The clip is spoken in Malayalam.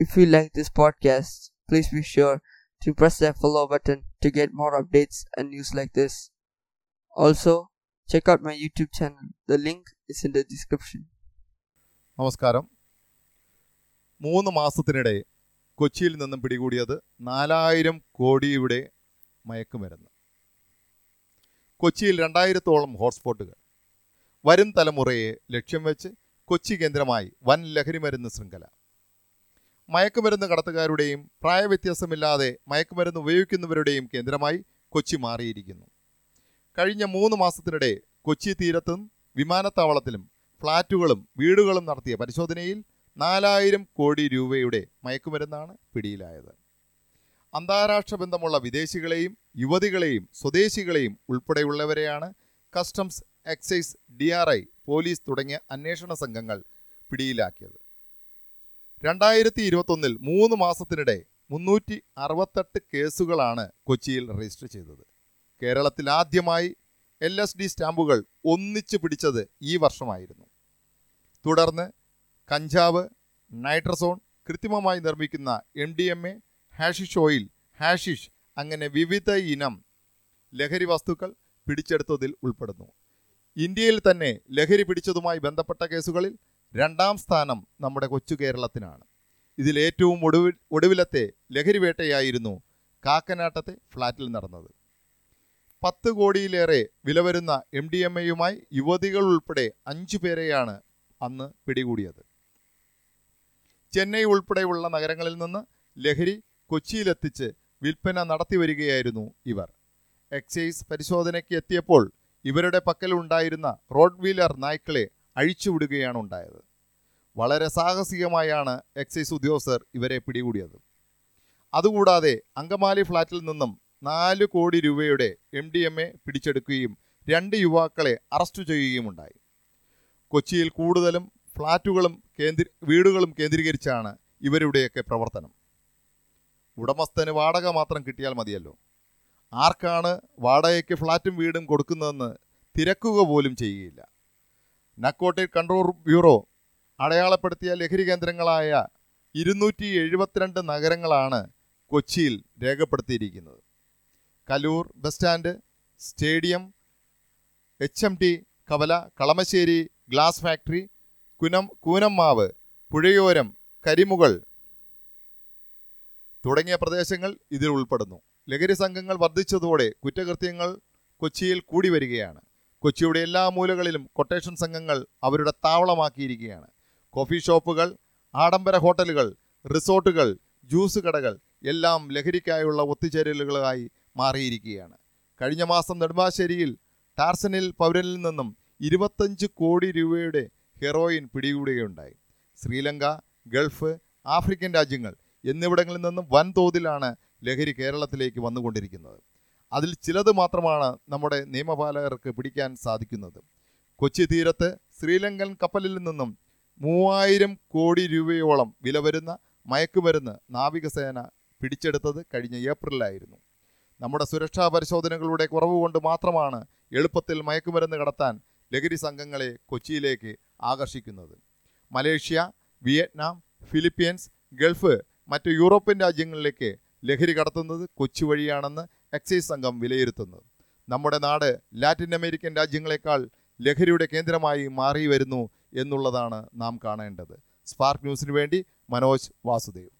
If you like this podcast, please be sure to press that follow button to get more updates and news like this. Also, check out my YouTube channel. The link is in the description. നമസ്കാരം മൂന്ന് മാസത്തിനിടെ കൊച്ചിയിൽ നിന്നും പിടികൂടിയത് നാലായിരം കോടിയുടെ മയക്കുമരുന്ന് കൊച്ചിയിൽ രണ്ടായിരത്തോളം ഹോട്ട്സ്പോട്ടുകൾ വരും തലമുറയെ ലക്ഷ്യം വെച്ച് കൊച്ചി കേന്ദ്രമായി വൻ ലഹരിമരുന്ന് ശൃംഖല മയക്കുമരുന്ന് കടത്തുകാരുടെയും പ്രായവ്യത്യാസമില്ലാതെ മയക്കുമരുന്ന് ഉപയോഗിക്കുന്നവരുടെയും കേന്ദ്രമായി കൊച്ചി മാറിയിരിക്കുന്നു. കഴിഞ്ഞ മൂന്ന് മാസത്തിനിടെ കൊച്ചി തീരത്തും വിമാനത്താവളത്തിലും ഫ്ളാറ്റുകളും വീടുകളും നടത്തിയ പരിശോധനയിൽ നാലായിരം കോടി രൂപയുടെ മയക്കുമരുന്നാണ് പിടിയിലായത്. അന്താരാഷ്ട്ര ബന്ധമുള്ള വിദേശികളെയും യുവതികളെയും സ്വദേശികളെയും ഉൾപ്പെടെയുള്ളവരെയാണ് കസ്റ്റംസ് എക്സൈസ് ഡി പോലീസ് തുടങ്ങിയ അന്വേഷണ സംഘങ്ങൾ പിടിയിലാക്കിയത്. രണ്ടായിരത്തി ഇരുപത്തൊന്നിൽ മൂന്ന് മാസത്തിനിടെ മുന്നൂറ്റി അറുപത്തെട്ട് കേസുകളാണ് കൊച്ചിയിൽ രജിസ്റ്റർ ചെയ്തത്. കേരളത്തിൽ ആദ്യമായി എൽ എസ് ഡി സ്റ്റാമ്പുകൾ ഒന്നിച്ചു പിടിച്ചത് ഈ വർഷമായിരുന്നു. തുടർന്ന് കഞ്ചാവ് നൈട്രസോൺ കൃത്രിമമായി നിർമ്മിക്കുന്ന M D M A hashish oil hashish അങ്ങനെ വിവിധ ഇനം ലഹരി വസ്തുക്കൾ പിടിച്ചെടുത്തതിൽ ഉൾപ്പെടുന്നു. ഇന്ത്യയിൽ തന്നെ ലഹരി പിടിച്ചതുമായി ബന്ധപ്പെട്ട കേസുകളിൽ രണ്ടാം സ്ഥാനം നമ്മുടെ കൊച്ചു കേരളത്തിനാണ്. ഇതിൽ ഏറ്റവും ഒടുവിൽ ഒടുവിലത്തെ ലഹരിവേട്ടയായിരുന്നു കാക്കനാട്ടത്തെ ഫ്ലാറ്റിൽ നടന്നത്. പത്ത് കോടിയിലേറെ വില വരുന്ന എം ഡി എം എയുമായി യുവതികൾ ഉൾപ്പെടെ അഞ്ചു പേരെയാണ് അന്ന് പിടികൂടിയത്. ചെന്നൈ ഉൾപ്പെടെയുള്ള നഗരങ്ങളിൽ നിന്ന് ലഹരി കൊച്ചിയിലെത്തിച്ച് വിൽപ്പന നടത്തി വരികയായിരുന്നു ഇവർ. എക്സൈസ് പരിശോധനയ്ക്ക് എത്തിയപ്പോൾ ഇവരുടെ പക്കലുണ്ടായിരുന്ന റോഡ് വീലർ നായ്ക്കളെ അഴിച്ചുവിടുകയാണ് ഉണ്ടായത് വളരെ സാഹസികമായാണ് എക്സൈസ് ഉദ്യോഗസ്ഥർ ഇവരെ പിടികൂടിയത്. അതുകൂടാതെ അങ്കമാലി ഫ്ളാറ്റിൽ നിന്നും നാല് കോടി രൂപയുടെ എം ഡി എം എ പിടിച്ചെടുക്കുകയും രണ്ട് യുവാക്കളെ അറസ്റ്റ് ചെയ്യുകയും ഉണ്ടായി. കൊച്ചിയിൽ കൂടുതലും ഫ്ളാറ്റുകളും കേന്ദ്ര വീടുകളും കേന്ദ്രീകരിച്ചാണ് ഇവരുടെയൊക്കെ പ്രവർത്തനം. ഉടമസ്ഥന് വാടക മാത്രം കിട്ടിയാൽ മതിയല്ലോ. ആർക്കാണ് വാടകയ്ക്ക് ഫ്ളാറ്റും വീടും കൊടുക്കുന്നതെന്ന് തിരക്കുക പോലും ചെയ്യുകയില്ല. നക്കോട്ടിക് കൺട്രോൾ ബ്യൂറോ അടയാളപ്പെടുത്തിയ ലഹരി കേന്ദ്രങ്ങളായ ഇരുന്നൂറ്റി എഴുപത്തിരണ്ട് നഗരങ്ങളാണ് കൊച്ചിയിൽ രേഖപ്പെടുത്തിയിരിക്കുന്നത്. Kaloor bus stand stadium H M T കവല കളമശ്ശേരി ഗ്ലാസ് ഫാക്ടറി കുനം കൂനമ്മാവ് പുഴയോരം കരിമുകൾ തുടങ്ങിയ പ്രദേശങ്ങൾ ഇതിൽ ഉൾപ്പെടുന്നു. ലഹരി സംഘങ്ങൾ വർദ്ധിച്ചതോടെ കുറ്റകൃത്യങ്ങൾ കൊച്ചിയിൽ കൂടി വരികയാണ്. കൊച്ചിയുടെ എല്ലാ മൂലകളിലും കൊട്ടേഷൻ സംഘങ്ങൾ അവരുടെ താവളമാക്കിയിരിക്കുകയാണ്. കോഫി ഷോപ്പുകൾ ആഡംബര ഹോട്ടലുകൾ റിസോർട്ടുകൾ ജ്യൂസ് കടകൾ എല്ലാം ലഹരിക്കായുള്ള ഒത്തുചേരലുകളായി മാറിയിരിക്കുകയാണ്. കഴിഞ്ഞ മാസം നെടുമ്പാശ്ശേരിയിൽ ടാർസനിൽ പൗരനിൽ നിന്നും ഇരുപത്തഞ്ച് കോടി രൂപയുടെ ഹെറോയിൻ പിടികൂടുകയുണ്ടായി. ശ്രീലങ്ക ഗൾഫ് ആഫ്രിക്കൻ രാജ്യങ്ങൾ എന്നിവിടങ്ങളിൽ നിന്നും വൻതോതിലാണ് ലഹരി കേരളത്തിലേക്ക് വന്നുകൊണ്ടിരിക്കുന്നത്. അതിൽ ചിലത് മാത്രമാണ് നമ്മുടെ നിയമപാലകർക്ക് പിടിക്കാൻ സാധിക്കുന്നത്. കൊച്ചി തീരത്ത് ശ്രീലങ്കൻ കപ്പലിൽ നിന്നും മൂവായിരം കോടി രൂപയോളം വില വരുന്ന മയക്കുമരുന്ന് നാവികസേന പിടിച്ചെടുത്തത് കഴിഞ്ഞ ഏപ്രിലായിരുന്നു നമ്മുടെ സുരക്ഷാ പരിശോധനകളുടെ കുറവ് കൊണ്ട് മാത്രമാണ് എളുപ്പത്തിൽ മയക്കുമരുന്ന് കടത്താൻ ലഹരി സംഘങ്ങളെ കൊച്ചിയിലേക്ക് ആകർഷിക്കുന്നത്. മലേഷ്യ വിയറ്റ്നാം ഫിലിപ്പീൻസ് ഗൾഫ് മറ്റ് യൂറോപ്യൻ രാജ്യങ്ങളിലേക്ക് ലഹരി കടത്തുന്നത് കൊച്ചി വഴിയാണെന്ന് എക്സൈസ് സംഘം വിലയിരുത്തുന്നത് നമ്മുടെ നാട് ലാറ്റിൻ അമേരിക്കൻ രാജ്യങ്ങളെക്കാൾ ലഹരിയുടെ കേന്ദ്രമായി മാറി വരുന്നു എന്നുള്ളതാണ് നാം കാണേണ്ടത്. സ്പാർക്ക് ന്യൂസിനു വേണ്ടി മനോജ് വാസുദേവ്.